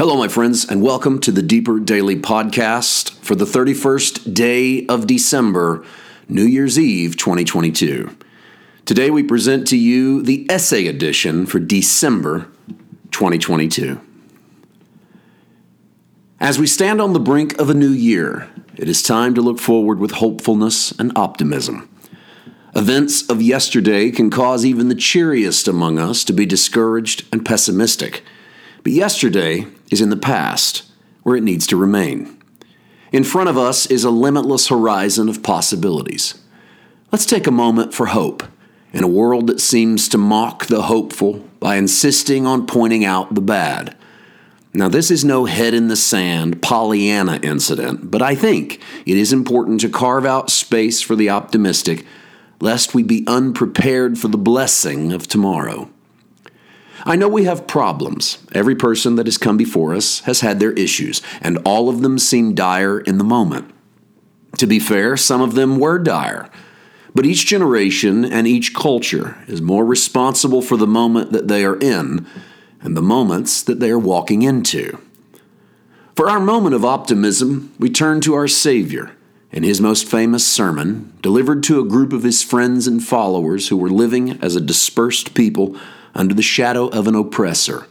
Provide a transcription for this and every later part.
Hello, my friends, and welcome to the Deeper Daily Podcast for the 31st day of December, New Year's Eve 2022. Today we present to you the essay edition for December 2022. As we stand on the brink of a new year, it is time to look forward with hopefulness and optimism. Events of yesterday can cause even the cheeriest among us to be discouraged and pessimistic. But yesterday is in the past, where it needs to remain. In front of us is a limitless horizon of possibilities. Let's take a moment for hope in a world that seems to mock the hopeful by insisting on pointing out the bad. Now, this is no head in the sand Pollyanna incident, but I think it is important to carve out space for the optimistic, lest we be unprepared for the blessing of tomorrow. I know we have problems. Every person that has come before us has had their issues, and all of them seem dire in the moment. To be fair, some of them were dire. But each generation and each culture is more responsible for the moment that they are in and the moments that they are walking into. For our moment of optimism, we turn to our Savior in his most famous sermon, delivered to a group of his friends and followers who were living as a dispersed people under the shadow of an oppressor.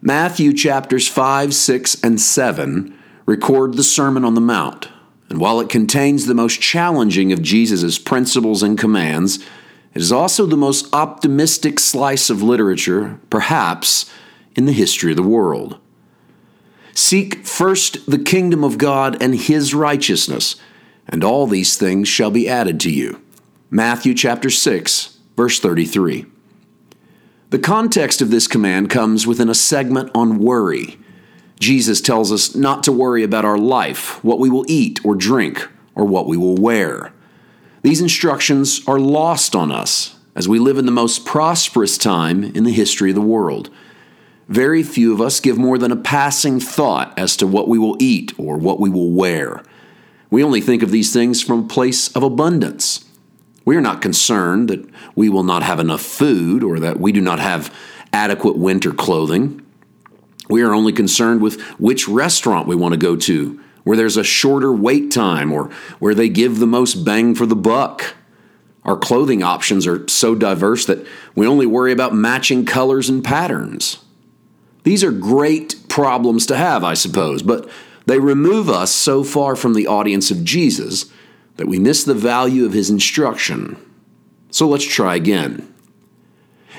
Matthew chapters 5, 6, and 7 record the Sermon on the Mount, and while it contains the most challenging of Jesus' principles and commands, it is also the most optimistic slice of literature, perhaps, in the history of the world. Seek first the kingdom of God and his righteousness, and all these things shall be added to you. Matthew chapter 6, verse 33. The context of this command comes within a segment on worry. Jesus tells us not to worry about our life, what we will eat or drink, or what we will wear. These instructions are lost on us as we live in the most prosperous time in the history of the world. Very few of us give more than a passing thought as to what we will eat or what we will wear. We only think of these things from a place of abundance. We are not concerned that we will not have enough food or that we do not have adequate winter clothing. We are only concerned with which restaurant we want to go to, where there's a shorter wait time or where they give the most bang for the buck. Our clothing options are so diverse that we only worry about matching colors and patterns. These are great problems to have, I suppose, but they remove us so far from the audience of Jesus that we miss the value of his instruction. So let's try again.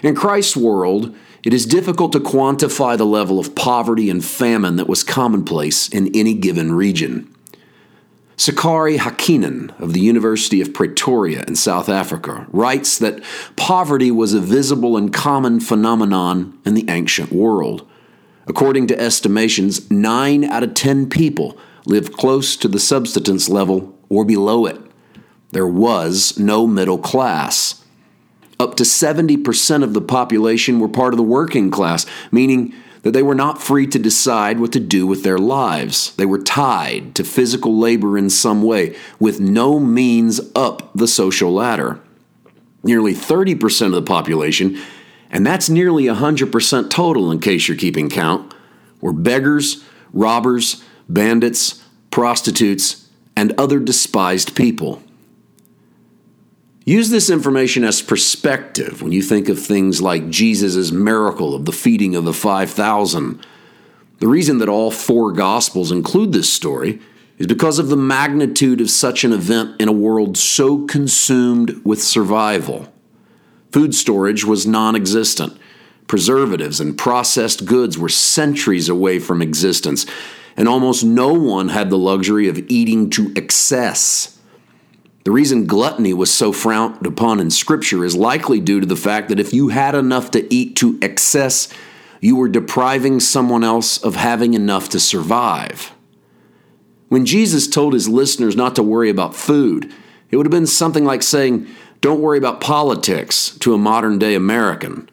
In Christ's world, it is difficult to quantify the level of poverty and famine that was commonplace in any given region. Sakari Häkkinen of the University of Pretoria in South Africa writes that poverty was a visible and common phenomenon in the ancient world. According to estimations, 9 out of 10 people lived close to the subsistence level or below it. There was no middle class. Up to 70% of the population were part of the working class, meaning that they were not free to decide what to do with their lives. They were tied to physical labor in some way, with no means up the social ladder. Nearly 30% of the population, and that's nearly 100% total in case you're keeping count, were beggars, robbers, bandits, prostitutes, and other despised people. Use this information as perspective when you think of things like Jesus' miracle of the feeding of the 5,000. The reason that all four Gospels include this story is because of the magnitude of such an event in a world so consumed with survival. Food storage was non existent. Preservatives and processed goods were centuries away from existence and almost no one had the luxury of eating to excess. The reason gluttony was so frowned upon in Scripture is likely due to the fact that if you had enough to eat to excess, you were depriving someone else of having enough to survive. When Jesus told his listeners not to worry about food, it would have been something like saying, Don't worry about politics to a modern day American.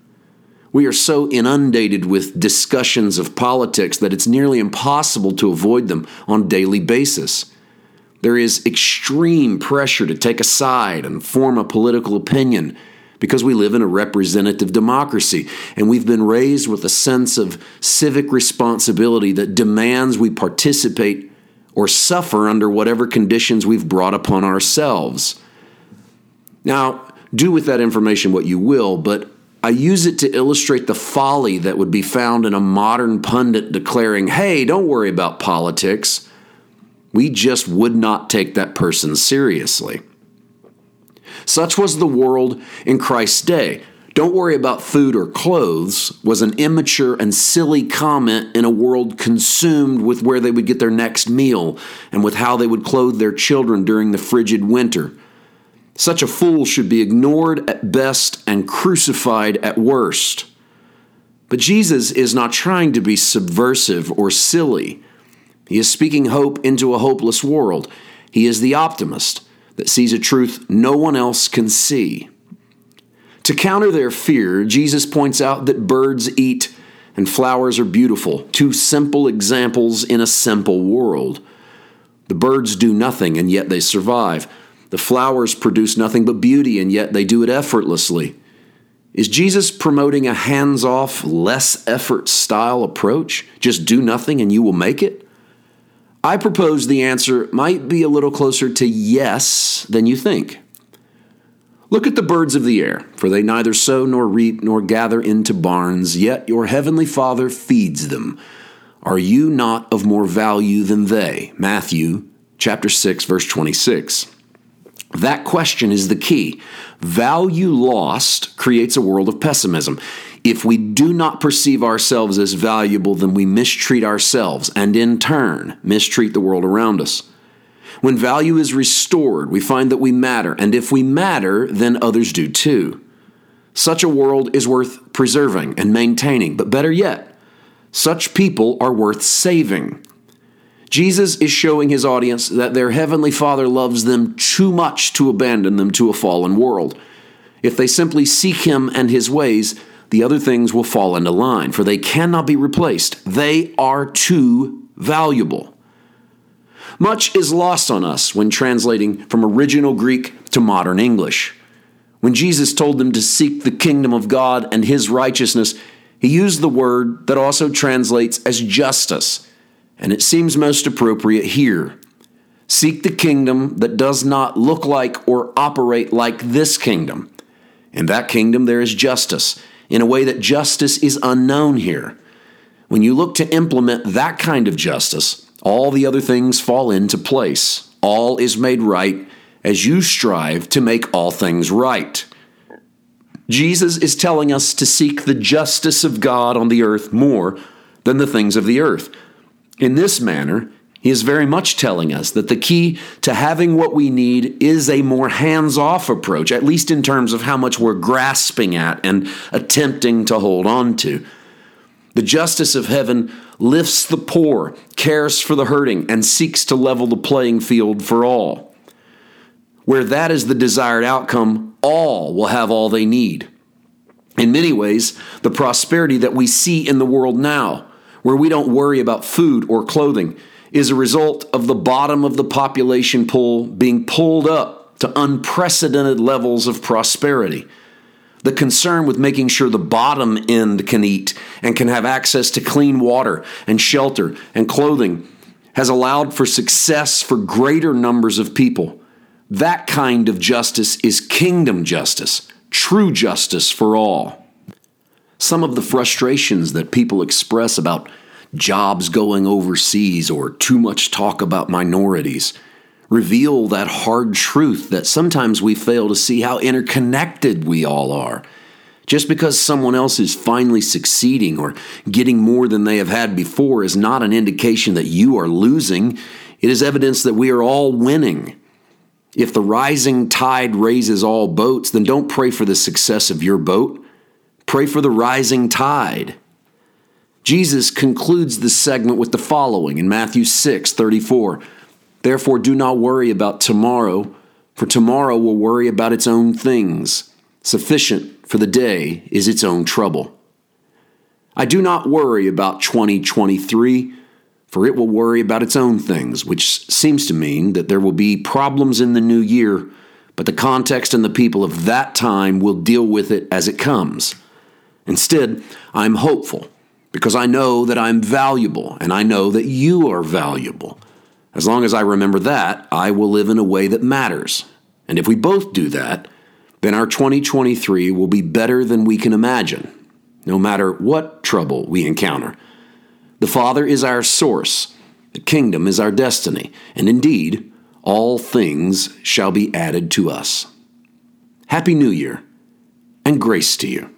We are so inundated with discussions of politics that it's nearly impossible to avoid them on a daily basis. There is extreme pressure to take a side and form a political opinion, because we live in a representative democracy and we've been raised with a sense of civic responsibility that demands we participate or suffer under whatever conditions we've brought upon ourselves. Now, do with that information what you will, but I use it to illustrate the folly that would be found in a modern pundit declaring, hey, don't worry about politics. We just would not take that person seriously. Such was the world in Christ's day. Don't worry about food or clothes was an immature and silly comment in a world consumed with where they would get their next meal and with how they would clothe their children during the frigid winter. Such a fool should be ignored at best and crucified at worst. But Jesus is not trying to be subversive or silly. He is speaking hope into a hopeless world. He is the optimist that sees a truth no one else can see. To counter their fear, Jesus points out that birds eat and flowers are beautiful, two simple examples in a simple world. The birds do nothing and yet they survive. The flowers produce nothing but beauty and yet they do it effortlessly. Is Jesus promoting a hands off, less effort style approach? Just do nothing and you will make it? I propose the answer might be a little closer to yes than you think. Look at the birds of the air, for they neither sow nor reap nor gather into barns, yet your heavenly Father feeds them. Are you not of more value than they? Matthew chapter 6 verse 26. That question is the key. Value lost creates a world of pessimism. If we do not perceive ourselves as valuable, then we mistreat ourselves and in turn mistreat the world around us. When value is restored, we find that we matter, and if we matter, then others do too. Such a world is worth preserving and maintaining, but better yet, such people are worth saving. Jesus is showing his audience that their heavenly Father loves them too much to abandon them to a fallen world. If they simply seek him and his ways, the other things will fall into line, for they cannot be replaced. They are too valuable. Much is lost on us when translating from original Greek to modern English. When Jesus told them to seek the kingdom of God and his righteousness, he used the word that also translates as justice, and it seems most appropriate here. Seek the kingdom that does not look like or operate like this kingdom. In that kingdom, there is justice in a way that justice is unknown here. When you look to implement that kind of justice, all the other things fall into place. All is made right as you strive to make all things right. Jesus is telling us to seek the justice of God on the earth more than the things of the earth. In this manner, he is very much telling us that the key to having what we need is a more hands off approach, at least in terms of how much we're grasping at and attempting to hold on to. The justice of heaven lifts the poor, cares for the hurting, and seeks to level the playing field for all. Where that is the desired outcome, all will have all they need. In many ways, the prosperity that we see in the world now, where we don't worry about food or clothing, is a result of the bottom of the population pool being pulled up to unprecedented levels of prosperity. The concern with making sure the bottom end can eat and can have access to clean water and shelter and clothing has allowed for success for greater numbers of people. That kind of justice is kingdom justice, true justice for all. Some of the frustrations that people express about jobs going overseas, or too much talk about minorities reveal that hard truth that sometimes we fail to see how interconnected we all are. Just because someone else is finally succeeding or getting more than they have had before is not an indication that you are losing. It is evidence that we are all winning. If the rising tide raises all boats, then don't pray for the success of your boat. Pray for the rising tide. Jesus concludes the segment with the following in Matthew 6 34. Therefore, do not worry about tomorrow, for tomorrow will worry about its own things. Sufficient for the day is its own trouble. I do not worry about 2023, for it will worry about its own things, which seems to mean that there will be problems in the new year, but the context and the people of that time will deal with it as it comes. Instead, I'm hopeful because I know that I'm valuable and I know that you are valuable. As long as I remember that, I will live in a way that matters. And if we both do that, then our 2023 will be better than we can imagine, no matter what trouble we encounter. The Father is our source, the kingdom is our destiny, and indeed, all things shall be added to us. Happy New Year, and grace to you.